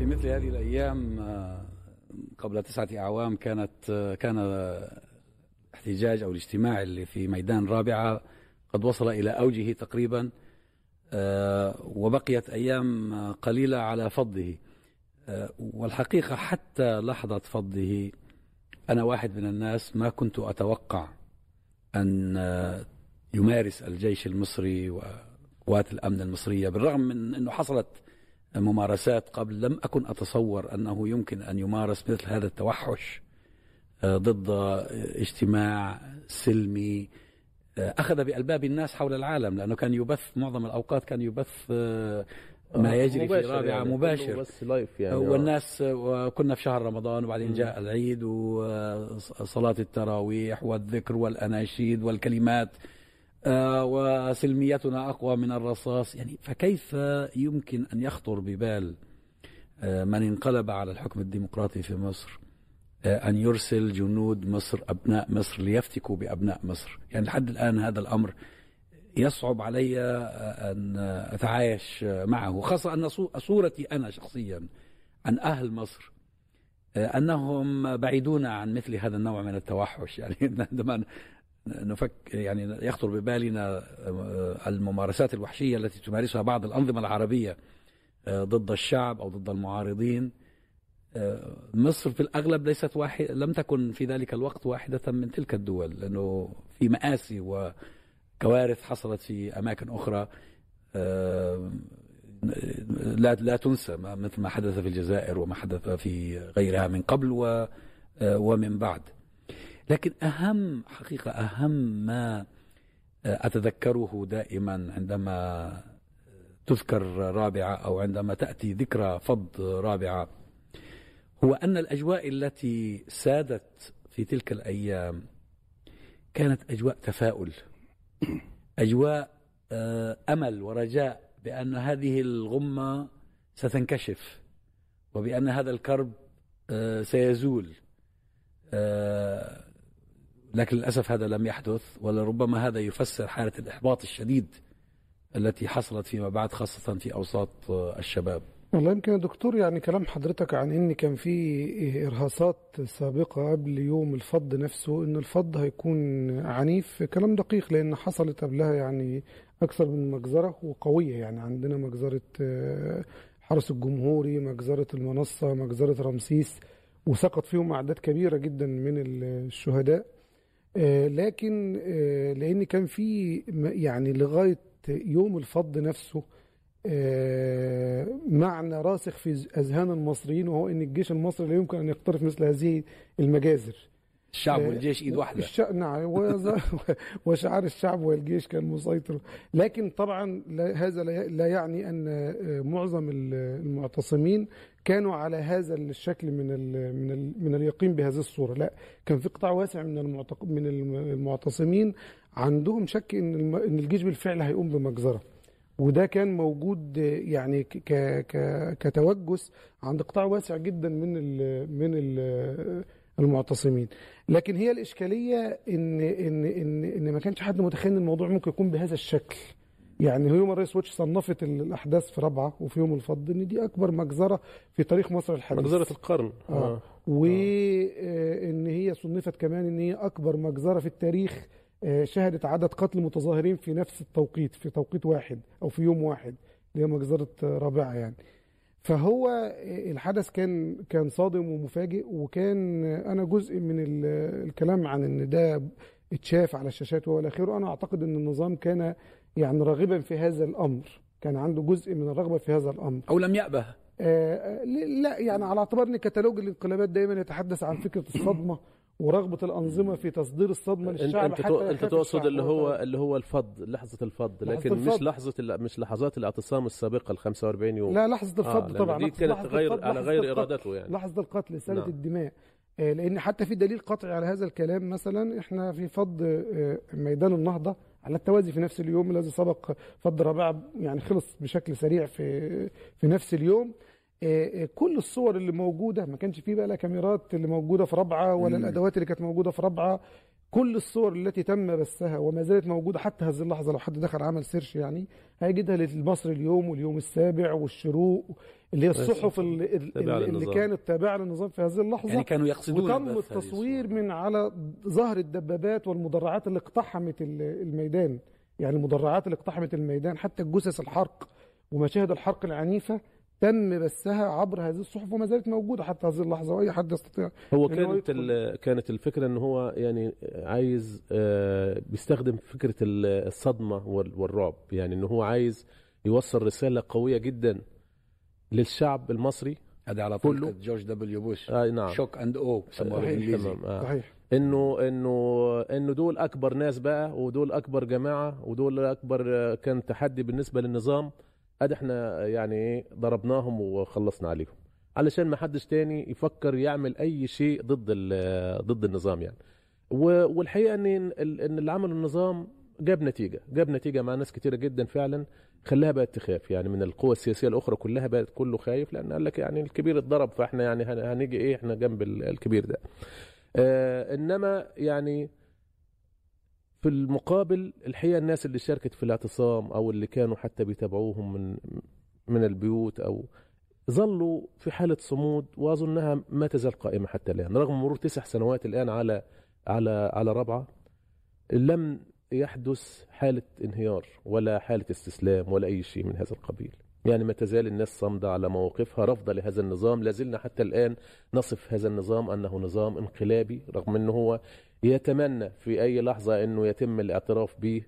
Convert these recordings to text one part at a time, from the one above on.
في مثل هذه الأيام آه، قبل تسعة أعوام كانت آه، كان الاحتجاج أو الاجتماع اللي في ميدان رابعة قد وصل إلى أوجه تقريبا آه، وبقيت أيام قليلة على فضه والحقيقة حتى لحظة فضه أنا واحد من الناس ما كنت أتوقع أن يمارس الجيش المصري وقوات الأمن المصرية بالرغم من أنه حصلت ممارسات قبل لم أكن أتصور أنه يمكن أن يمارس مثل هذا التوحش آه، ضد اجتماع سلمي آه، أخذ بألباب الناس حول العالم لأنه كان يبث معظم الأوقات كان يبث آه، ما يجري في رابعة يعني مباشر. بس لايف يعني والناس وكنا في شهر رمضان وبعدين جاء العيد وصلاة التراويح والذكر والأناشيد والكلمات آه، وسلميتنا أقوى من الرصاص. يعني فكيف يمكن أن يخطر ببال آه، من انقلب على الحكم الديمقراطي في مصر آه، أن يرسل جنود مصر أبناء مصر ليفتكوا بأبناء مصر؟ يعني لحد الآن هذا الأمر يصعب علي أن أتعايش معه خاصة أن صورتي أنا شخصيا عن أهل مصر أنهم بعيدون عن مثل هذا النوع من التوحش. يعني عندما نفك يعني يخطر ببالنا آه، الممارسات الوحشية التي تمارسها بعض الأنظمة العربية آه، ضد الشعب أو ضد المعارضين. آه، مصر في الأغلب ليست واحد لم تكن في ذلك الوقت واحدة من تلك الدول لأنه في مآسي وكوارث حصلت في أماكن أخرى. لا لا تنسى مثل ما حدث في الجزائر وما حدث في غيرها من قبل ومن بعد. لكن أهم حقيقة أهم ما أتذكره دائما عندما تذكر رابعة أو عندما تأتي ذكرى فض رابعة هو أن الأجواء التي سادت في تلك الأيام كانت أجواء تفاؤل أجواء آه، أمل ورجاء بأن هذه الغمة ستنكشف وبأن هذا الكرب آه، سيزول آه، لكن للأسف هذا لم يحدث ولربما هذا يفسر حالة الإحباط الشديد التي حصلت فيما بعد خاصة في أوساط الشباب. والله يمكن يا دكتور يعني كلام حضرتك عن إن كان في إرهاصات سابقة قبل يوم الفض نفسه ان الفض هيكون عنيف. كلام دقيق لأن حصلت قبلها يعني أكثر من مجزرة وقوية. يعني عندنا مجزرة آه، حرس الجمهوري مجزرة المنصة مجزرة رمسيس وسقط فيهم أعداد كبيرة جدا من الشهداء. آه، لكن آه، لأن كان في يعني لغاية يوم الفض نفسه آه، معنى راسخ في أذهان المصريين وهو إن الجيش المصري لا يمكن أن يقترف مثل هذه المجازر. الشعب والجيش إيد واحدة. الش... نعم وشعار الشعب والجيش كان مسيطر. لكن طبعا هذا لا يعني أن معظم المعتصمين كانوا على هذا الشكل من ال من ال من اليقين بهذه الصورة. لا كان في قطاع واسع من المعتق من المعتصمين. عندهم شك إن إن الجيش بالفعل هيقوم بمجزرة. وده كان موجود يعني ك ك كتوجس عند قطاع واسع جدا من ال من ال المعتصمين. لكن هي الإشكالية إن إن إن إن ما كانش حد متخيل إن الموضوع ممكن يكون بهذا الشكل. يعني هيومن رايتس واتش صنفت الأحداث في رابعة وفي يوم الفض إن دي أكبر مجزرة في تاريخ مصر الحديث. مجزرة القرن. آه. آه. وان هي صنفت كمان إن هي أكبر مجزرة في التاريخ آه، شهدت عدد قتل متظاهرين في نفس التوقيت في توقيت واحد أو في يوم واحد اللي هي مجزرة رابعة يعني. فهو الحدث كان كان صادم ومفاجئ وكان أنا جزء من الكلام عن إن ده اتشاف على الشاشات والى اخره أنا أعتقد إن النظام كان يعني راغبا في هذا الأمر كان عنده جزء من الرغبة في هذا الأمر. أو لم يأبه. آه لا يعني على اعتبار إن كتالوج الانقلابات دايما يتحدث عن فكرة الصدمة ورغبة الأنظمة في تصدير الصدمة للشعب أنت حتى أنت تقصد اللي هو اللي هو الفض لحظة الفض لكن لحظة مش لحظة مش لحظات الاعتصام السابقة ال 45 يوم. لا لحظة الفض آه طبعا. دي كانت غير على غير إرادته يعني. لحظة القتل ساله نعم. الدماء. آه لأن حتى في دليل قطعي على هذا الكلام مثلا إحنا في فض آه ميدان النهضة على التوازي في نفس اليوم الذي سبق فض ربيعه يعني خلص بشكل سريع في في نفس اليوم. كل الصور اللي موجودة ما كانش فيه بقى لا كاميرات اللي موجودة في رابعه ولا مم. الأدوات اللي كانت موجودة في رابعه كل الصور التي تم بثها وما زالت موجودة حتى هذه اللحظة لو حد دخل عمل سيرش يعني هيجدها لمصر اليوم واليوم السابع والشروق اللي هي الصحف اللي, اللي, اللي. كانت تابعة للنظام في هذه اللحظة يعني كانوا يقصدون وتم التصوير. من على ظهر الدبابات والمدرعات اللي اقتحمت ال- الميدان يعني المدرعات اللي اقتحمت الميدان حتى جثث الحرق ومشاهد الحرق العنيفة تم بثها عبر هذه الصحف وما زالت موجودة حتى هذه اللحظة وأي حد يستطيع هو إن هو كانت كانت الفكرة إن هو يعني عايز آه، بيستخدم فكرة ال- الصدمة وال- والرعب. يعني إن هو عايز يوصل رسالة قوية جدا للشعب المصري هذا على كله. طريقة جورج دبليو بوش. آه نعم. shock and awe صحيح. بالانجليزي آه. صحيح. إنه إنه إنه دول أكبر ناس بقى ودول أكبر جماعة ودول أكبر آه، كان تحدي بالنسبة للنظام. ادي إحنا يعني إيه ضربناهم وخلصنا عليهم. علشان ما حدش تاني يفكر يعمل أي شيء ضد ضد النظام يعني. والحقيقة إن إن اللي عمله النظام جاب نتيجة. جاب نتيجة مع ناس كتيرة جدا فعلا خلاها بقت تخاف. يعني من القوى السياسية الأخرى كلها بقت كله خايف لأن قال لك يعني الكبير اتضرب فإحنا يعني هن- هنيجي إيه إحنا جنب ال- الكبير ده. آه إنما يعني في المقابل الحقيقة الناس اللي شاركت في الاعتصام أو اللي كانوا حتى بيتابعوهم من من البيوت أو ظلوا في حالة صمود وأظنها ما تزال قائمة حتى الآن رغم مرور تسع سنوات الآن على على على ربعة لم يحدث حالة انهيار ولا حالة استسلام ولا أي شيء من هذا القبيل. يعني ما تزال الناس صامدة على مواقفها رافضه لهذا النظام. لازلنا حتى الآن نصف هذا النظام أنه نظام انقلابي رغم إنه هو يتمنى في أي لحظة إنه يتم الاعتراف به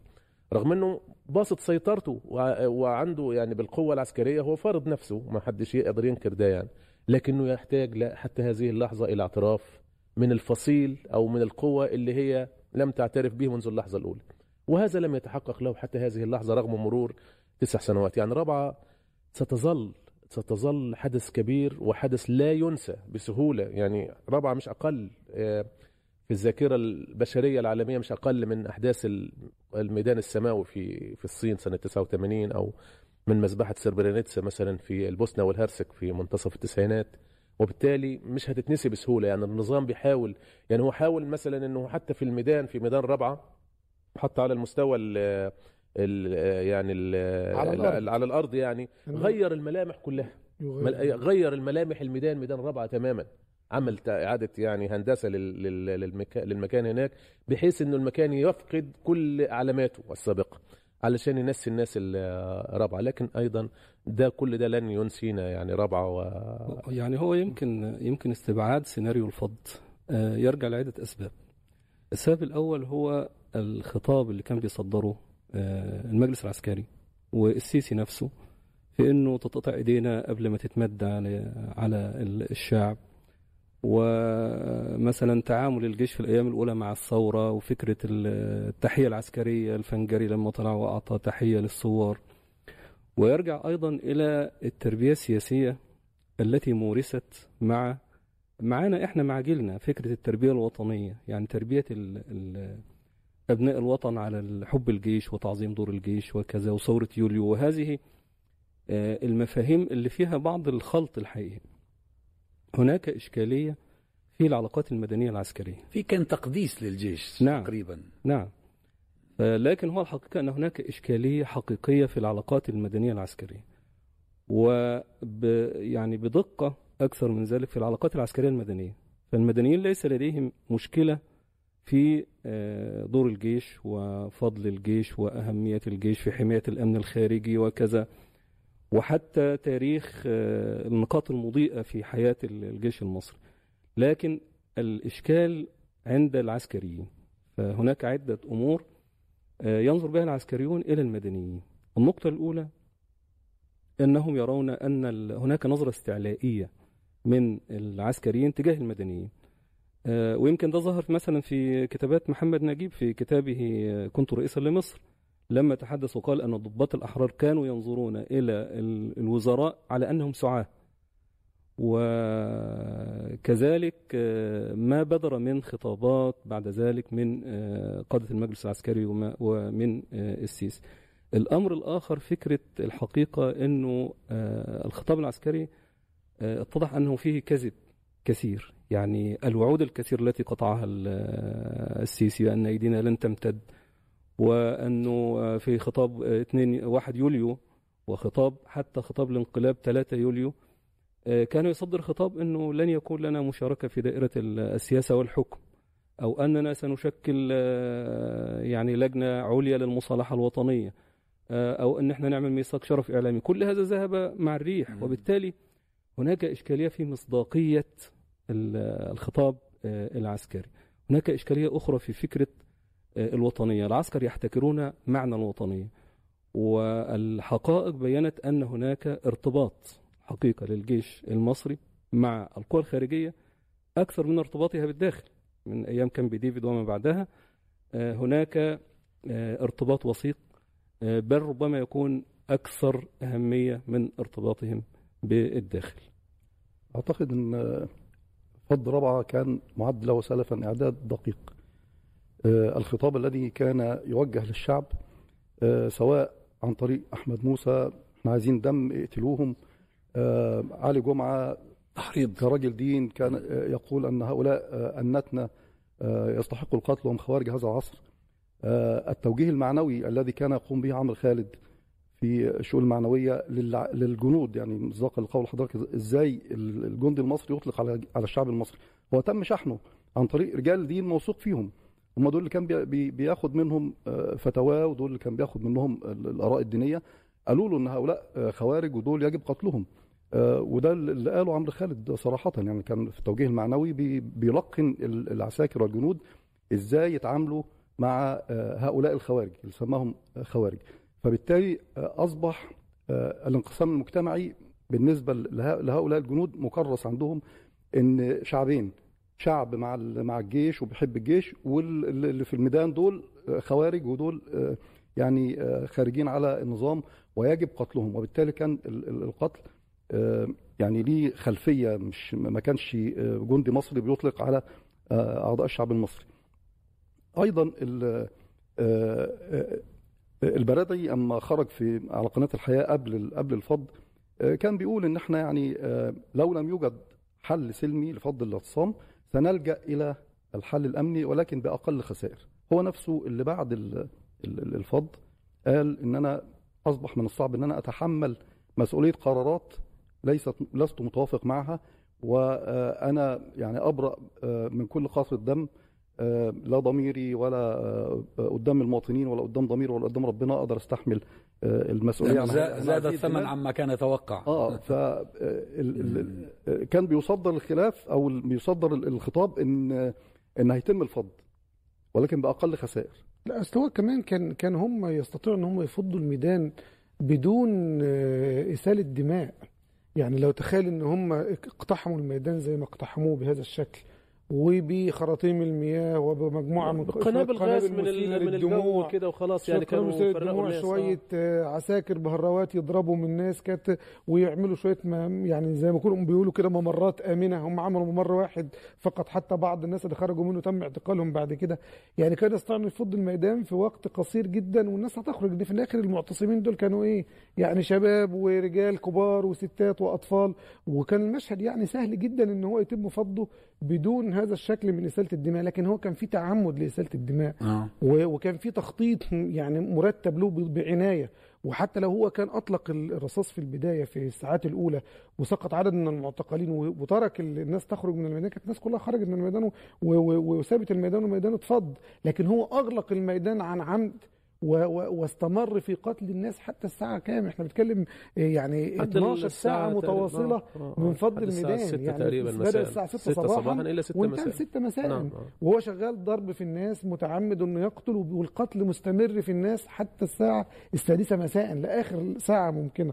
رغم إنه باسط سيطرته وع- وعنده يعني بالقوة العسكرية هو فارض نفسه ما حدش يقدر ينكر ده يعني. لكنه يحتاج حتى هذه اللحظة إلى اعتراف من الفصيل أو من القوة اللي هي لم تعترف به منذ اللحظة الأولى. وهذا لم يتحقق له حتى هذه اللحظة رغم مرور تسع سنوات. يعني رابعة ستظل ستظل حدث كبير وحدث لا ينسى بسهولة. يعني رابعة مش أقل آه، الذاكرة البشرية العالمية مش أقل من أحداث ال- الميدان السماوي في في الصين سنة 89 أو من مذبحة سربرينيتسا مثلا في البوسنة والهرسك في منتصف التسعينات وبالتالي مش هتتنسي بسهولة يعني النظام بيحاول يعني هو حاول مثلا إنه حتى في الميدان في ميدان رابعه حتى على المستوى ال ال يعني ال على الأرض. على الأرض يعني غير الملامح كلها. غير الملامح الميدان ميدان رابعه تماما عمل إعادة يعني هندسة لل- لل- للمكان هناك بحيث إنه المكان يفقد كل علاماته السابقة علشان ينسي الناس ال- رابعه لكن أيضا ده كل ده لن ينسينا يعني رابعة و يعني هو يمكن يمكن استبعاد سيناريو الفض. آه، يرجع لعدة أسباب. السبب الأول هو الخطاب اللي كان بيصدره آه، المجلس العسكري والسيسي نفسه في إنه تتقطع إيدينا قبل ما تتمد على على ال- الشعب. ومثلا تعامل الجيش في الأيام الأولى مع الثورة وفكرة ال- التحية العسكرية الفنجري لما طلع وأعطى تحية للثوار. ويرجع أيضا إلى التربية السياسية التي مورست مع معانا إحنا مع جيلنا فكرة التربية الوطنية يعني تربية ال ال أبناء الوطن على حب الجيش وتعظيم دور الجيش وكذا وثورة يوليو. وهذه آه، المفاهيم اللي فيها بعض الخلط الحقيقي. هناك إشكالية في العلاقات المدنية العسكرية. في كان تقديس للجيش نعم. تقريبا. نعم. لكن هو الحقيقة أن هناك إشكالية حقيقية في العلاقات المدنية العسكرية. وب يعني بدقة أكثر من ذلك في العلاقات العسكرية المدنية. فالمدنيين ليس لديهم مشكلة في آه، دور الجيش وفضل الجيش وأهمية الجيش في حماية الأمن الخارجي وكذا. وحتى تاريخ آه، النقاط المضيئة في حياة الجيش المصري. لكن الإشكال عند العسكريين فهناك عدة أمور آه، ينظر بها العسكريون إلى المدنيين. النقطة الأولى أنهم يرون أن هناك نظرة استعلائية من العسكريين تجاه المدنيين. آه، ويمكن ده ظهر مثلا في كتابات محمد نجيب في كتابه كنت رئيسا لمصر. لما تحدث وقال أن الضباط الأحرار كانوا ينظرون إلى ال- الوزراء على أنهم سعاة. وكذلك آه، ما بدر من خطابات بعد ذلك من آه، قادة المجلس العسكري ومن آه، السيسي. الأمر الآخر فكرة الحقيقة أنه الخطاب العسكري اتضح أنه فيه كذب كثير. يعني الوعود الكثير التي قطعها ال- السيسي بأن أيدينا لن تمتد. وأنه في خطاب 2 1 يوليو وخطاب حتى خطاب الانقلاب 3 يوليو آه، كان يصدر خطاب أنه لن يكون لنا مشاركة في دائرة ال- السياسة والحكم أو أننا سنشكل آه، يعني لجنة عليا للمصالحة الوطنية آه، أو أن إحنا نعمل ميثاق شرف إعلامي كل هذا ذهب مع الريح. وبالتالي هناك إشكالية في مصداقية ال- الخطاب آه، العسكري هناك إشكالية أخرى في فكرة آه، الوطنية. العسكر يحتكرون معنى الوطنية. والحقائق بينت أن هناك ارتباط حقيقة للجيش المصري مع القوى الخارجية أكثر من ارتباطها بالداخل. من أيام كامب ديفيد وما بعدها آه، هناك آه، ارتباط وثيق آه، بل ربما يكون أكثر أهمية من ارتباطهم بالداخل. أعتقد إن فض رابعه كان معد له سلفا إعداد دقيق. الخطاب الذي كان يوجه للشعب آه، سواء عن طريق أحمد موسى إحنا عايزين دم اقتلوهم. آه، علي جمعة تحريض كرجل دين كان آه، يقول أن هؤلاء آه، أنتنا آه، يستحقوا القتل وهم خوارج هذا العصر. آه، التوجيه المعنوي الذي كان يقوم به عمرو خالد في الشؤون المعنوية للجنود يعني مصداقا لقول حضرتك إزاي الجندي المصري يطلق على الشعب المصري. هو تم شحنه عن طريق رجال دين موثوق فيهم. هم دول اللي كان بي- بي- بياخد منهم فتاوى ودول اللي كان بياخد منهم ال- الآراء الدينية. قالوا له إن هؤلاء آه، خوارج ودول يجب قتلهم. آه، وده اللي قاله عمرو خالد صراحة يعني كان في التوجيه المعنوي بي- بيلقن ال- العساكر والجنود إزاي يتعاملوا مع آه، هؤلاء الخوارج اللي سماهم خوارج. فبالتالي أصبح الانقسام المجتمعي بالنسبة له- لهؤلاء الجنود مكرس عندهم إن شعبين شعب مع مع الجيش وبيحب الجيش واللي في الميدان دول آه، خوارج ودول آه، يعني آه، خارجين على النظام ويجب قتلهم وبالتالي كان ال- ال- القتل يعني ليه خلفية مش ما كانش جندي مصري بيطلق على أعضاء الشعب المصري. أيضا ال- البرادعي أما خرج في على قناة الحياة قبل قبل الفض كان بيقول إن إحنا يعني لو لم يوجد حل سلمي لفض الاعتصام سنلجا إلى الحل الأمني ولكن بأقل خسائر. هو نفسه اللي بعد ال- ال- الفض قال إن أنا أصبح من الصعب إن أنا أتحمل مسؤولية قرارات ليست لست متوافق معها وأنا يعني أبرأ آه، من كل قطره دم آه، لا ضميري ولا آه، قدام المواطنين ولا قدام ضميري ولا قدام ربنا أقدر أستحمل آه، المسؤولية عن زا- عن زاد هذه الثمن. عما كان يتوقع. آه ف ال- ال- ال- كان بيصدر الخلاف أو بيصدر ال- الخطاب إن إن هيتم الفض ولكن بأقل خسائر. لا أصل هو كمان كان كان هم يستطيعوا إن هم يفضوا الميدان بدون آه، اساله دماء يعني لو تخيل إن هم اقتحموا الميدان زي ما اقتحموه بهذا الشكل. وبخراطيم المياه وبمجموعة من قنابل غاز من من الجو. كده وخلاص يعني كانوا فرقوا الناس. شوية آه، عساكر بهروات يضربوا من الناس كانت ويعملوا شوية ما يعني زي ما يكونوا بيقولوا كده ممرات آمنة. هم عملوا ممر واحد فقط. حتى بعض الناس اللي خرجوا منه تم اعتقالهم بعد كده. يعني كان يستطيع انه يفض الميدان في وقت قصير جدا والناس هتخرج دي. في الآخر المعتصمين دول كانوا إيه؟ يعني شباب ورجال كبار وستات وأطفال. وكان المشهد يعني سهل جدا إن هو يتم فضه بدون هذا الشكل من إسالة الدماء لكن هو كان في تعمد لإسالة الدماء آه. وكان في تخطيط يعني مرتب له ب- بعناية وحتى لو هو كان أطلق ال- الرصاص في البداية في الساعات الأولى وسقط عدد من المعتقلين وترك ال- الناس تخرج من الميدان كانت الناس كلها خرجت من الميدان و- و- وسابت الميدان والميدان اتفض لكن هو أغلق الميدان عن عمد واستمر في قتل الناس حتى الساعة كام؟ إحنا بنتكلم إيه يعني حتى 12 ساعة متواصلة آه، آه، من فض الميدان. 6 يعني تقريبا بدأ مساء. الساعة 6 6 صباحاً صباحا إلى 6 وانتهى مساء. 6 مساء. نعم آه. وهو شغال ضرب في الناس متعمد إنه يقتل والقتل مستمر في الناس حتى الساعة السادسة مساء لآخر ساعة ممكنة.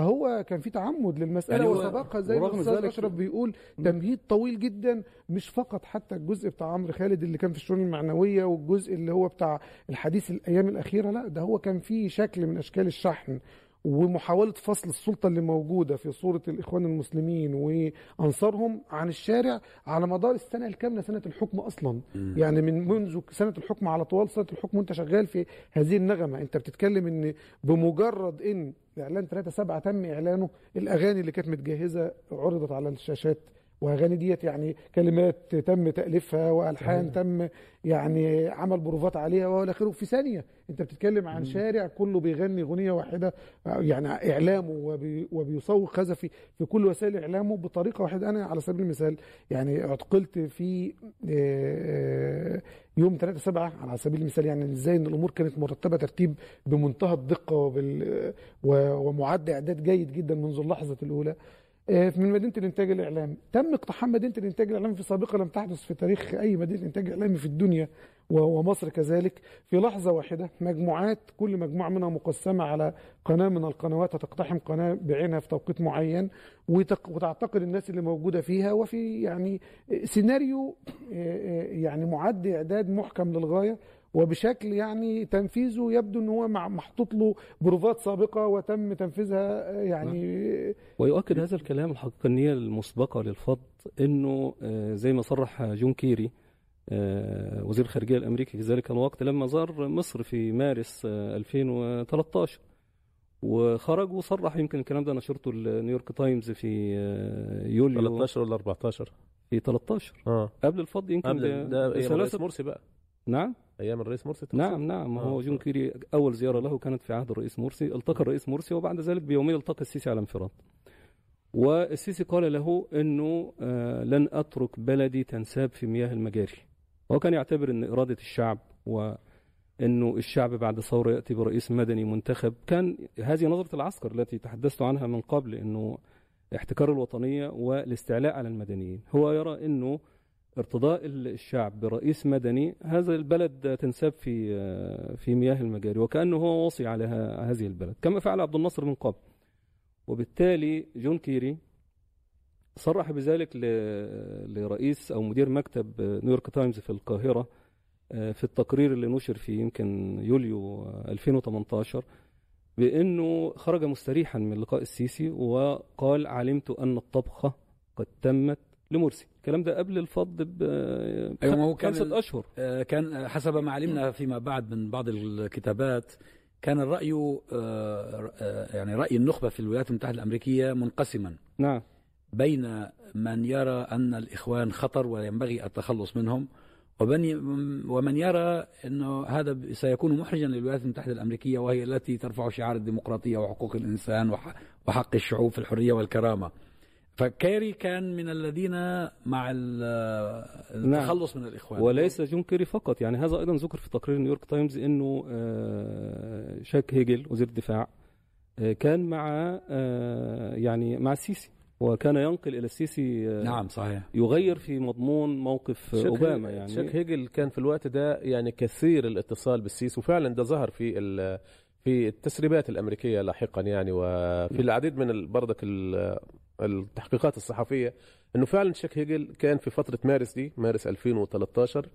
فهو كان في تعمد للمسألة يعني وسبقها زي ما الأستاذ أشرف بيقول تمهيد طويل جدا مش فقط حتى الجزء بتاع عمرو خالد اللي كان في الشؤون المعنوية والجزء اللي هو بتاع الحديث الأيام الأخيرة لا ده هو كان فيه شكل من أشكال الشحن. ومحاولة فصل السلطة اللي موجودة في صورة الإخوان المسلمين وأنصارهم عن الشارع على مدار السنة الكاملة سنة الحكم أصلا. يعني من منذ سنة الحكم على طوال سنة الحكم وأنت شغال في هذه النغمة. أنت بتتكلم إن بمجرد إن إعلان 3 7 تم إعلانه الأغاني اللي كانت متجهزة عرضت على الشاشات وأغاني ديت يعني كلمات تم تأليفها وألحان تم يعني عمل بروفات عليها وإلى آخره. في ثانية أنت بتتكلم عن شارع كله بيغني أغنية واحدة يعني إعلامه وبي وبيسوق هذا في في كل وسائل إعلامه بطريقة واحدة. أنا على سبيل المثال يعني اعتقلت في آه، يوم 3 7 على سبيل المثال يعني إزاي إن الأمور كانت مرتبة ترتيب بمنتهى الدقة وبال ومعد إعداد جيد جدا منذ اللحظة الأولى. من مدينة الإنتاج الإعلامي. تم اقتحام مدينة الإنتاج الإعلامي في سابقه لم تحدث في تاريخ أي مدينة إنتاج إعلامي في الدنيا ومصر كذلك. في لحظة واحدة مجموعات كل مجموعة منها مقسمة على قناة من القنوات هتقتحم قناة بعينها في توقيت معين وتعتقل الناس اللي موجودة فيها وفي يعني سيناريو آه، آه، يعني معد إعداد محكم للغاية. وبشكل يعني تنفيذه يبدو إن هو مع- محطوط له بروفات سابقة وتم تنفيذها آه، يعني ويؤكد هذا الكلام الحقيقة النية المسبقة للفض إنه آه، زي ما صرح جون كيري آه، وزير الخارجية الأمريكي في ذلك الوقت لما زار مصر في مارس آه، 2013 وخرج وصرح يمكن الكلام ده نشرته النيويورك تايمز في يوليو. 13 ولا 14 في 13 آه. قبل الفض يمكن قبل ده أيام الرئيس بثلاثة. مرسي بقى. نعم. أيام الرئيس مرسي تقصد؟ نعم نعم. هو آه، جون آه. كيري أول زيارة له كانت في عهد الرئيس مرسي. التقى الرئيس مرسي وبعد ذلك بيومين التقى السيسي على انفراد. والسيسي قال له إنه آه، لن أترك بلدي تنساب في مياه المجاري. هو كان يعتبر إن إرادة الشعب وإنه الشعب بعد ثورة يأتي برئيس مدني منتخب. كان هذه نظرة العسكر التي تحدثت عنها من قبل إنه احتكار الوطنية والاستعلاء على المدنيين. هو يرى إنه ارتضاء الشعب برئيس مدني هذا البلد تنساب في في مياه المجاري وكأنه هو واصي على هذه البلد. كما فعل عبد الناصر من قبل وبالتالي جون كيري صرح بذلك لرئيس أو مدير مكتب نيويورك تايمز في القاهرة آه، في التقرير اللي نشر في يمكن يوليو آه، 2018 بأنه خرج مستريحا من لقاء السيسي وقال علمت أن الطبخة قد تمت لمرسي. الكلام ده قبل الفض ب أيوة، هو كان خمسة أشهر. آه، كان حسب ما علمنا فيما بعد من بعض الكتابات كان الرأي آه، آه، يعني رأي النخبة في الولايات المتحدة الأمريكية منقسما. نعم. بين من يرى أن الإخوان خطر وينبغي التخلص منهم ومن يرى أنه هذا سيكون محرجا للولايات المتحدة الأمريكية وهي التي ترفع شعار الديمقراطية وحقوق الإنسان وح- وحق الشعوب في الحرية والكرامة. فكيري كان من الذين مع ال- التخلص من الإخوان. وليس جون كيري فقط يعني هذا أيضا ذكر في تقرير نيويورك تايمز إنه آه، تشاك هيجل وزير الدفاع آه، كان مع آه، يعني مع السيسي وكان ينقل إلى السيسي نعم صحيح. يغير في مضمون موقف أوباما هيجل- يعني. شيك هيجل كان في الوقت ده يعني كثير الاتصال بالسيسي وفعلا ده ظهر في ال- في التسريبات الأمريكية لاحقا يعني وفي العديد من برضك التحقيقات الصحفية إنه فعلا شيك هيجل كان في فترة مارس دي مارس 2013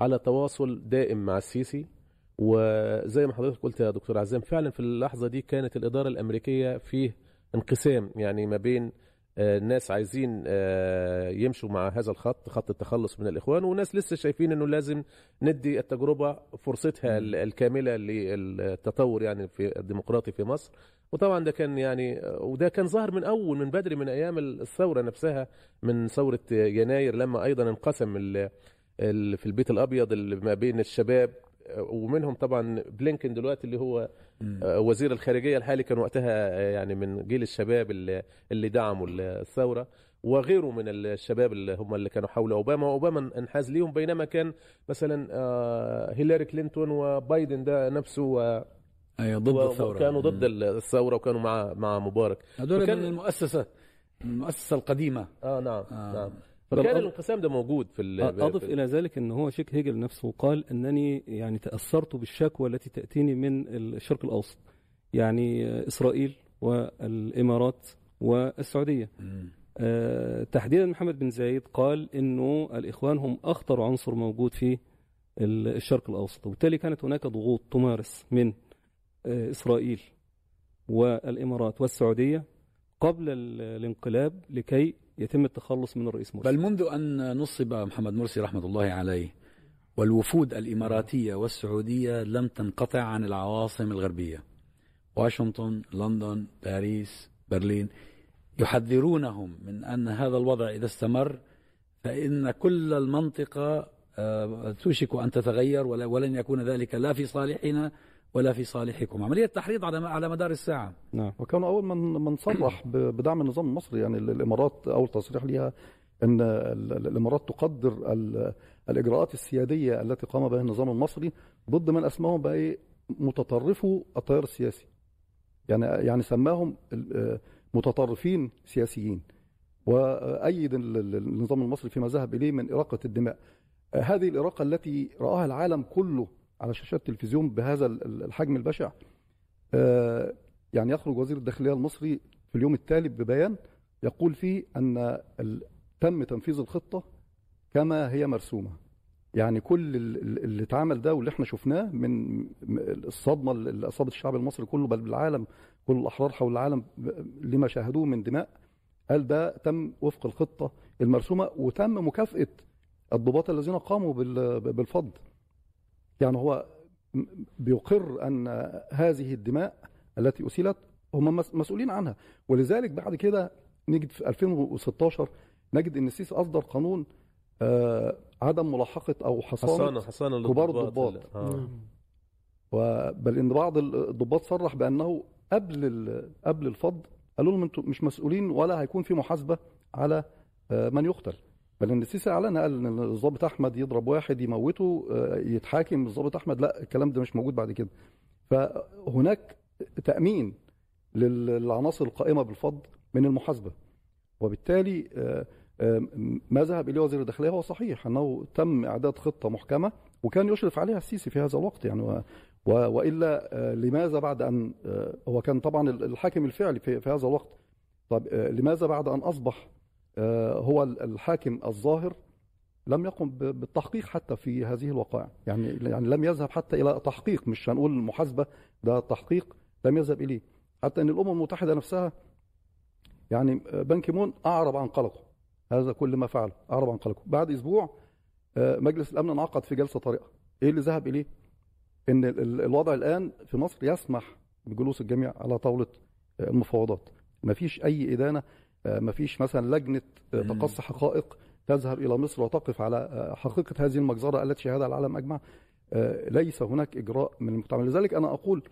على تواصل دائم مع السيسي. وزي ما حضرتك قلت يا دكتور عزام فعلا في اللحظة دي كانت الإدارة الأمريكية فيه انقسام يعني ما بين آه، الناس عايزين آه، يمشوا مع هذا الخط خط التخلص من الإخوان وناس لسه شايفين إنه لازم ندي التجربة فرصتها ال- الكاملة للتطور يعني في الديمقراطي في مصر. وطبعا ده كان يعني وده كان ظاهر من أول من بدري من أيام الثورة نفسها من ثورة يناير لما أيضا انقسم ال- ال- في البيت الأبيض اللي ما بين الشباب ومنهم طبعا بلينكن دلوقتي اللي هو آه، وزير الخارجية الحالي كان وقتها آه، يعني من جيل الشباب اللي اللي دعموا الثورة وغيره من الشباب اللي هم اللي كانوا حول أوباما. واوباما انحاز ليهم بينما كان مثلا آه، هيلاري كلينتون وبايدن ده نفسه أي ضد الثورة كانوا ضد. الثورة وكانوا مع مع مبارك هذول من المؤسسة من المؤسسة القديمة آه نعم آه. نعم فكان الانقسام ده موجود في ال- أضف في- إلى ذلك أن هو شيك هيجل نفسه قال أنني يعني تأثرت بالشكوى التي تأتيني من الشرق الأوسط يعني إسرائيل والإمارات والسعودية مم. آه، تحديدا محمد بن زايد قال إنه الإخوان هم أخطر عنصر موجود في ال- الشرق الأوسط وبالتالي كانت هناك ضغوط تمارس من آه، إسرائيل والإمارات والسعودية قبل ال- الانقلاب لكي يتم التخلص من الرئيس مرسي. بل منذ أن نصب محمد مرسي رحمة الله عليه والوفود الإماراتية والسعودية لم تنقطع عن العواصم الغربية. واشنطن لندن باريس برلين يحذرونهم من أن هذا الوضع إذا استمر فإن كل المنطقة آه، توشك أن تتغير ولن يكون ذلك لا في صالحنا ولا في صالحكم. عملية تحريض على على مدار الساعة. نعم. وكانوا أول من من صرح بدعم النظام المصري يعني ال- الإمارات أول تصريح ليها إن ال- ال- الإمارات تقدر ال- الإجراءات السيادية التي قام بها النظام المصري ضد من أسماهم بقى إيه؟ متطرفو التيار السياسي. يعني يعني سماهم متطرفين سياسيين. ال- النظام المصري فيما ذهب إليه من إراقة الدماء. هذه الإراقة التي رآها العالم كله على شاشات التلفزيون بهذا ال- ال- الحجم البشع. آه، يعني يخرج وزير الداخلية المصري في اليوم التالي ببيان يقول فيه أن تم تنفيذ الخطة كما هي مرسومة. يعني كل ال- ال- اللي اتعمل ده واللي إحنا شفناه من الصدمة اللي اصابت الشعب المصري كله بل بالعالم كل الأحرار حول العالم لما شاهدوه من دماء قال ده تم وفق الخطة المرسومة وتم مكافأة الضباط الذين قاموا بال- بالفض. يعني هو بيقر أن هذه الدماء التي أسيلت هم مس- مسؤولين عنها ولذلك بعد كده نجد في 2016 نجد إن السيسي أصدر قانون آه، عدم ملاحقة أو حصانة حصانة حصانة كبار. الضباط. آه. نعم. بل إن بعض الضباط صرح بأنه قبل قبل الفض قالوا لهم أنتم مش مسؤولين ولا هيكون في محاسبة على آه، من يقتل بل إن السيسي أعلن قال إن الضابط أحمد يضرب واحد يموته آه، يتحاكم الضابط أحمد. لا الكلام ده مش موجود بعد كده. فهناك تأمين لل- للعناصر القائمة بالفض من المحاسبة. وبالتالي آه، آه، ما ذهب إليه وزير الداخلية هو صحيح أنه تم إعداد خطة محكمة وكان يشرف عليها السيسي في هذا الوقت يعني. وإلا لماذا بعد أن هو كان طبعا ال- الحاكم الفعلي في, هذا الوقت. طب لماذا بعد أن أصبح هو ال- الحاكم الظاهر لم يقم بالتحقيق حتى في هذه الوقائع. يعني يعني لم يذهب حتى إلى تحقيق مش هنقول محاسبة ده تحقيق لم يذهب إليه. حتى إن الأمم المتحدة نفسها يعني آه، بان كيمون أعرب عن قلقه. هذا كل ما فعله أعرب عن قلقه. بعد أسبوع آه، مجلس الأمن انعقد في جلسة طارئة. إيه اللي ذهب إليه؟ إن ال- ال- الوضع الآن في مصر يسمح بجلوس الجميع على طاولة آه، المفاوضات. ما فيش أي إدانة ما فيش مثلا لجنة آه،. تقصي حقائق تذهب إلى مصر وتقف على آه، حقيقة هذه المجزرة التي شهدها العالم اجمع آه، ليس هناك إجراء من المجتمع. لذلك أنا أقول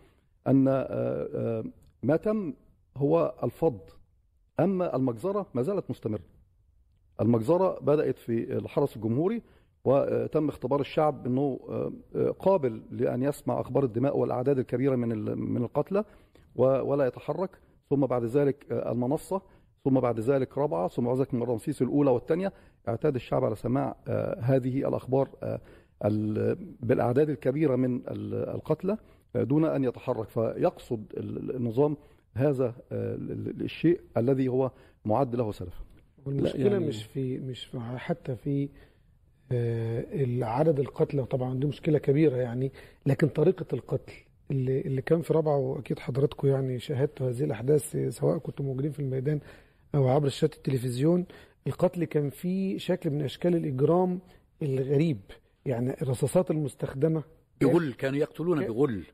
أن آه، آه، ما تم هو الفض. أما المجزرة ما زالت مستمرة. المجزرة بدأت في الحرس الجمهوري وتم اختبار الشعب إنه آه، قابل لأن يسمع أخبار الدماء والأعداد الكبيرة من من القتلى ولا يتحرك. ثم بعد ذلك آه، المنصة ثم بعد ذلك رابعه ثم بعد ذلك من رمسيس الأولى والثانية. اعتاد الشعب على سماع آه، هذه الأخبار آه، ال- بالأعداد الكبيرة من ال- القتلى آه، دون أن يتحرك. فيقصد ال- النظام هذا ال- ال- الشيء الذي هو معد له سلفا. والمشكلة يعني- مش في مش في حتى في عدد القتلى. طبعا دي مشكلة كبيرة يعني لكن طريقة القتل اللي اللي كان في رابعه وأكيد حضراتكم يعني شاهدتوا هذه الأحداث سواء كنتم موجودين في الميدان أو عبر شاشات التلفزيون القتل كان فيه شكل من أشكال الإجرام الغريب يعني الرصاصات المستخدمة. بغل كانوا يقتلون ك- بغل.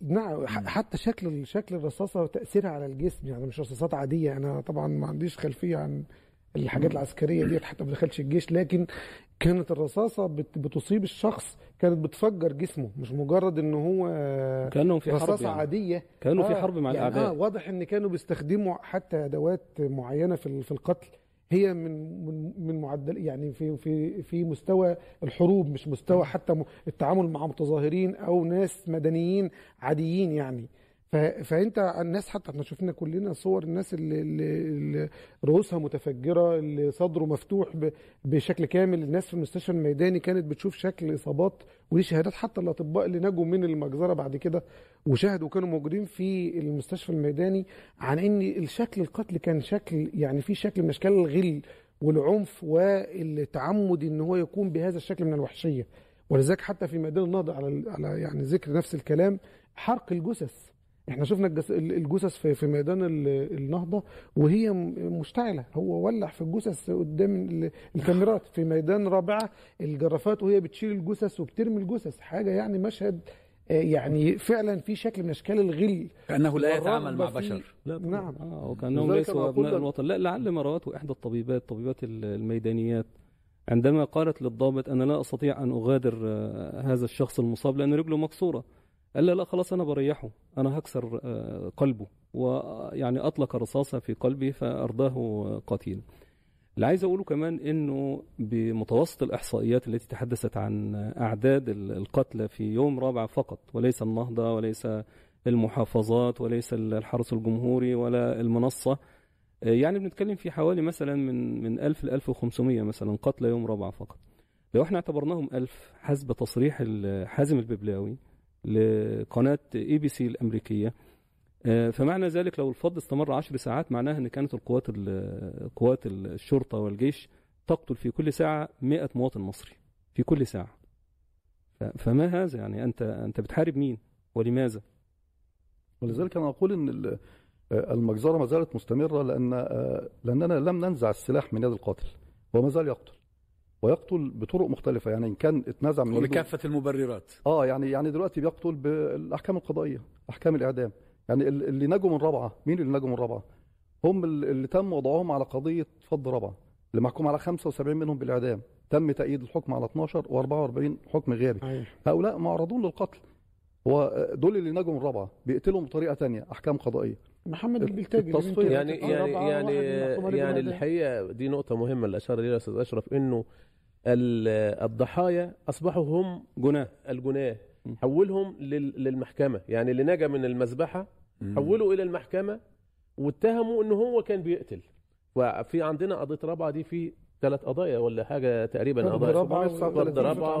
نعم حتى شكل شكل الرصاصة وتأثيرها على الجسم يعني مش رصاصات عادية أنا طبعا ما عنديش خلفية عن الحاجات العسكرية ديت حتى ما دخلش الجيش لكن كانت الرصاصة بت- بتصيب الشخص كانت بتفجر جسمه مش مجرد إن هو كانهم في حرب رصاصة يعني. عادية. كانوا في آه، حرب مع يعني الأعداء. آه واضح إن كانوا بيستخدموا حتى أدوات معينة في في القتل. هي من من من معدل يعني في في في مستوى الحروب مش مستوى حتى التعامل مع متظاهرين أو ناس مدنيين عاديين يعني. فانت الناس حتى إحنا شفنا كلنا صور الناس اللي, اللي, رؤوسها متفجرة اللي صدره مفتوح بشكل كامل الناس في المستشفى الميداني كانت بتشوف شكل إصابات ودي شهادات حتى الأطباء اللي نجوا من المجزرة بعد كده وشاهدوا كانوا موجودين في المستشفى الميداني عن إن الشكل القتل كان شكل يعني في شكل من أشكال الغل والعنف والتعمد إن هو يكون بهذا الشكل من الوحشية. ولذلك حتى في ميدان النهضة على على يعني ذكر نفس الكلام حرق الجثث. إحنا شفنا الجس- الجثث في في ميدان ال- النهضة وهي مشتعلة. هو ولع في الجثث قدام ال- الكاميرات في ميدان رابعة الجرافات وهي بتشيل الجثث وبترمي الجثث. حاجة يعني مشهد آه، يعني فعلا في شكل من أشكال الغل. كأنه لا يتعامل مع بشر. لا. نعم. آه وكأنهم لذلك ليسوا أبناء الوطن. لا لعل مرات وإحدى الطبيبات طبيبات ال- الميدانيات. عندما قالت للضابط أنا لا أستطيع أن أغادر آه، هذا الشخص المصاب لأن رجله مكسورة. قال لا لا خلاص أنا بريحه أنا هكسر آه، قلبه. ويعني أطلق رصاصة في قلبه فارداه قتيل. اللي عايز أقوله كمان إنه بمتوسط الإحصائيات التي تحدثت عن أعداد ال- القتلى في يوم رابعة فقط وليس النهضة وليس المحافظات وليس الحرس الجمهوري ولا المنصة. آه، يعني بنتكلم في حوالي مثلا من من 1000 ل 1500 مثلا قتلى يوم رابعة فقط. لو إحنا اعتبرناهم 1000 حسب تصريح حازم الببلاوي لقناة اي بي سي الأمريكية. آه، فمعنى ذلك لو الفض استمر 10 ساعات معناها إن كانت القوات ال- قوات الشرطة والجيش تقتل في كل ساعة 100 مواطن مصري. في كل ساعة. فما هذا؟ يعني أنت أنت بتحارب مين؟ ولماذا؟ ولذلك أنا أقول إن آه، المجزرة ما زالت مستمرة لأن آه، لأننا لم ننزع السلاح من يد القاتل هو ما زال يقتل. ويقتل بطرق مختلفة. يعني إن كان اتنزع من وبكافة المبررات. آه يعني يعني دلوقتي بيقتل بالأحكام القضائية أحكام الإعدام. يعني ال- اللي نجوا من رابعة مين اللي نجوا من رابعة؟ هم ال- اللي تم وضعهم على قضية فض رابعة اللي محكوم على 75 منهم بالإعدام. تم تأييد الحكم على 12 و44 حكم غيابي أيوة. هؤلاء معرضون للقتل. هو دول اللي نجوا من رابعة بيقتلهم بطريقة تانية أحكام قضائية. محمد البلتاجي يعني يعني يعني يعني الإعدام. الحقيقة دي نقطة مهمة اللي أشار إليها الاستاذ أشرف إنه ال- الضحايا أصبحوا هم جناه. الجناه. حولهم لل- للمحكمة. يعني اللي نجا من المذبحة حولوا إلى المحكمة واتهموا ان هو كان بيقتل. وفي عندنا قضية رابعة دي في ثلاث قضايا ولا حاجة تقريبا قضايا؟ رابعة فرد رابعة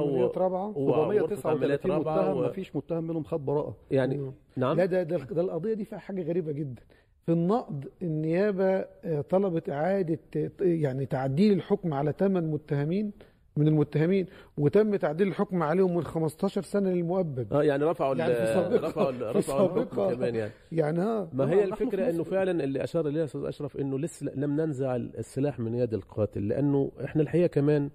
و... عمليات 439 رابعة متهم و... ما فيش متهم منهم خد براءة. يعني نعم. لا ده, ده ده القضية دي فيها حاجة غريبة جدا. في النقد النيابة آه، طلبت إعادة يعني تعديل الحكم على ثمان متهمين من المتهمين وتم تعديل الحكم عليهم من 15 سنة للمؤبد آه يعني رفعوا يعني في سابقة- رفعوا في رفعوا الحكم. كمان يعني يعني ها ما طبعاً هي الفكرة إنه. فعلا اللي أشار إليها أستاذ أشرف إنه لسه لم ننزع السلاح من يد القاتل لأنه إحنا الحقيقة كمان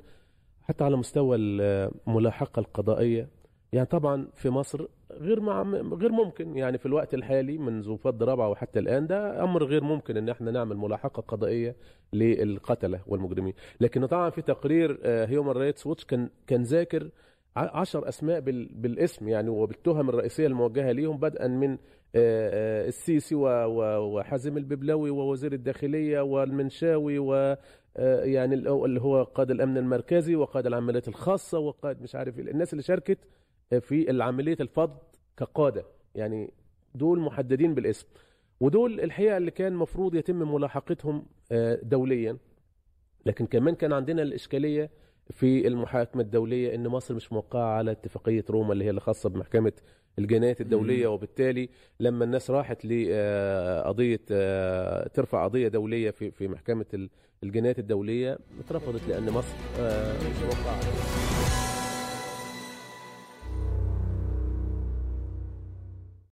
حتى على مستوى الملاحقة القضائية يعني طبعا في مصر غير مع غير ممكن. يعني في الوقت الحالي منذ فض رابعة وحتى الآن ده أمر غير ممكن إن إحنا نعمل ملاحقة قضائية للقتلة والمجرمين. لكن طبعا في تقرير هيومن رايتس ووتش كان كان ذاكر عشر أسماء بال- بالاسم يعني وبالتهم الرئيسية الموجهة ليهم بدءا من آه، آه، السيسي وحازم الببلوي ووزير الداخلية والمنشاوي و آه، يعني ال- اللي هو قائد الأمن المركزي وقائد العمليات الخاصة وقائد مش عارف إيه، الناس اللي شاركت في عمليه الفض كقادة. يعني دول محددين بالاسم. ودول الحقيقة اللي كان مفروض يتم ملاحقتهم آه، دوليا. لكن كمان كان عندنا الإشكالية في المحاكمة الدولية إن مصر مش موقعة على اتفاقية روما اللي هي اللي خاصة بمحكمة الجنايات الدولية. وبالتالي لما الناس راحت لقضيه ترفع قضية دولية في في محكمة ال- الجنايات الدولية اترفضت لأن مصر آه، مش موقعة.